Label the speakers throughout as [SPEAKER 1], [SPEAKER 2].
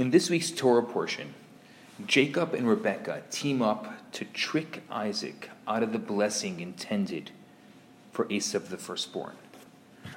[SPEAKER 1] In this week's Torah portion, Jacob and Rebekah team up to trick Isaac out of the blessing intended for Esav the firstborn.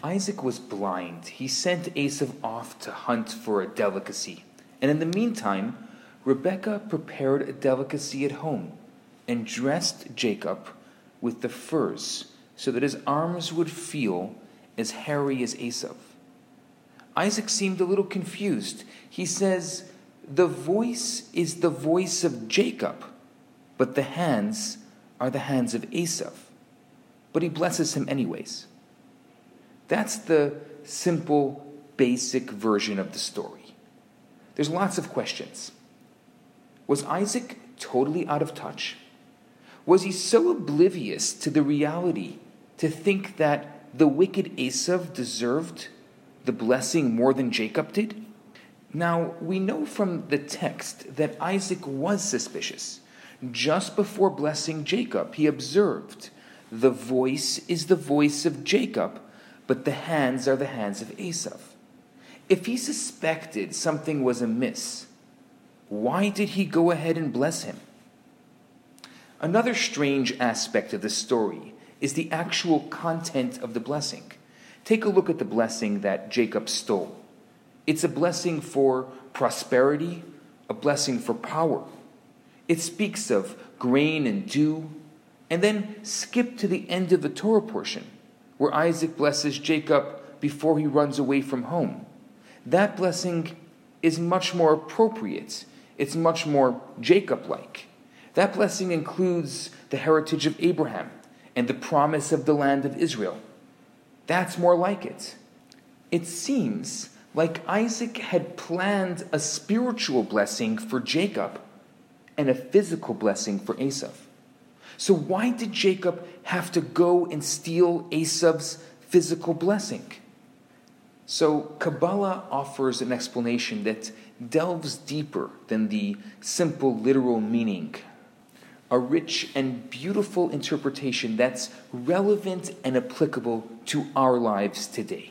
[SPEAKER 1] Isaac was blind. He sent Esav off to hunt for a delicacy. And in the meantime, Rebekah prepared a delicacy at home and dressed Jacob with the furs so that his arms would feel as hairy as Esav. Isaac seemed a little confused. He says, The voice is the voice of Jacob, but the hands are the hands of Esav. But he blesses him anyways. That's the simple, basic version of the story. There's lots of questions. Was Isaac totally out of touch? Was he so oblivious to the reality to think that the wicked Esav deserved the blessing more than Jacob did? Now, we know from the text that Isaac was suspicious. Just before blessing Jacob, he observed, The voice is the voice of Jacob, but the hands are the hands of Esav. If he suspected something was amiss, why did he go ahead and bless him? Another strange aspect of the story is the actual content of the blessing. Take a look at the blessing that Jacob stole. It's a blessing for prosperity, a blessing for power. It speaks of grain and dew, and then skip to the end of the Torah portion, where Isaac blesses Jacob before he runs away from home. That blessing is much more appropriate, it's much more Jacob like. That blessing includes the heritage of Abraham and the promise of the land of Israel. That's more like it. It seems like Isaac had planned a spiritual blessing for Jacob and a physical blessing for Esav. So, why did Jacob have to go and steal Esav's physical blessing? So, Kabbalah offers an explanation that delves deeper than the simple literal meaning a rich and beautiful interpretation that's relevant and applicable to our lives today.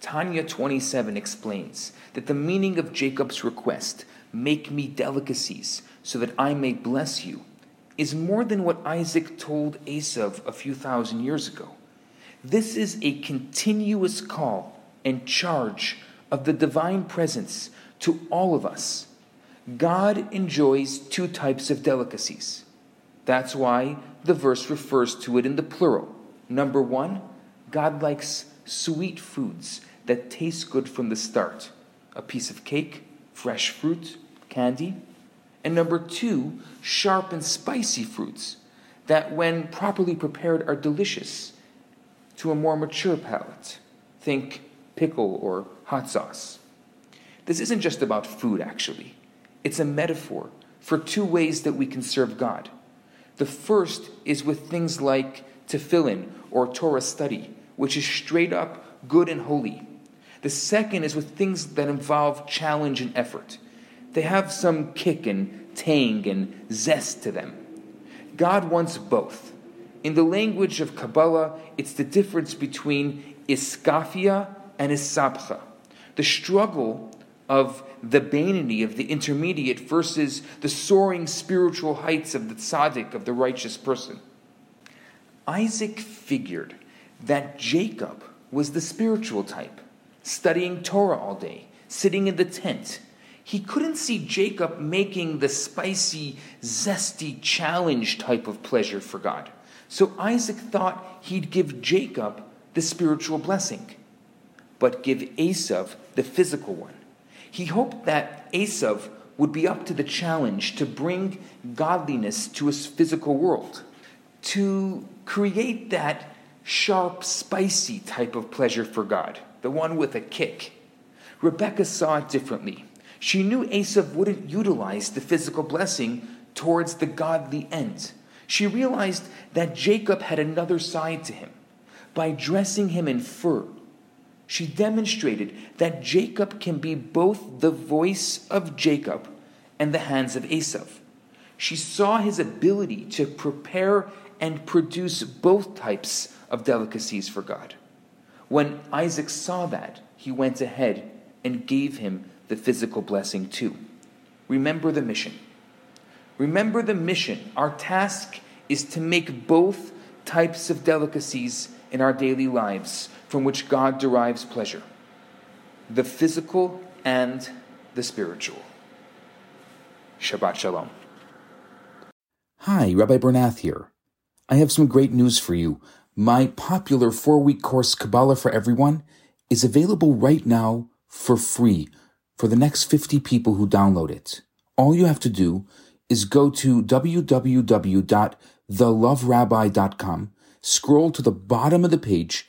[SPEAKER 1] Tanya 27 explains that the meaning of Jacob's request, make me delicacies so that I may bless you, is more than what Isaac told Esav a few thousand years ago. This is a continuous call and charge of the divine presence to all of us God enjoys two types of delicacies. That's why the verse refers to it in the plural. Number one, God likes sweet foods that taste good from the start a piece of cake, fresh fruit, candy. And number two, sharp and spicy fruits that, when properly prepared, are delicious to a more mature palate. Think pickle or hot sauce. This isn't just about food, actually. It's a metaphor for two ways that we can serve God. The first is with things like tefillin or Torah study, which is straight up good and holy. The second is with things that involve challenge and effort. They have some kick and tang and zest to them. God wants both. In the language of Kabbalah, it's the difference between iskafia and ishapcha. The struggle of the beinoni, of the intermediate, versus the soaring spiritual heights of the tzaddik, of the righteous person. Isaac figured that Jacob was the spiritual type, studying Torah all day, sitting in the tent. He couldn't see Jacob making the spicy, zesty challenge type of pleasure for God. So Isaac thought he'd give Jacob the spiritual blessing, but give Esav the physical one. He hoped that Esav would be up to the challenge to bring godliness to his physical world, to create that sharp, spicy type of pleasure for God, the one with a kick. Rebecca saw it differently. She knew Esav wouldn't utilize the physical blessing towards the godly end. She realized that Jacob had another side to him. By dressing him in fur, she demonstrated that Jacob can be both the voice of Jacob and the hands of Esav. She saw his ability to prepare and produce both types of delicacies for God. When Isaac saw that, he went ahead and gave him the physical blessing too. Remember the mission. Remember the mission. Our task is to make both types of delicacies in our daily lives from which God derives pleasure the physical and the spiritual. Shabbat Shalom.
[SPEAKER 2] Hi, Rabbi Bernath here. I have some great news for you. My popular four week course, Kabbalah for Everyone, is available right now for free for the next 50 people who download it. All you have to do is go to www.theloverabbi.com, scroll to the bottom of the page,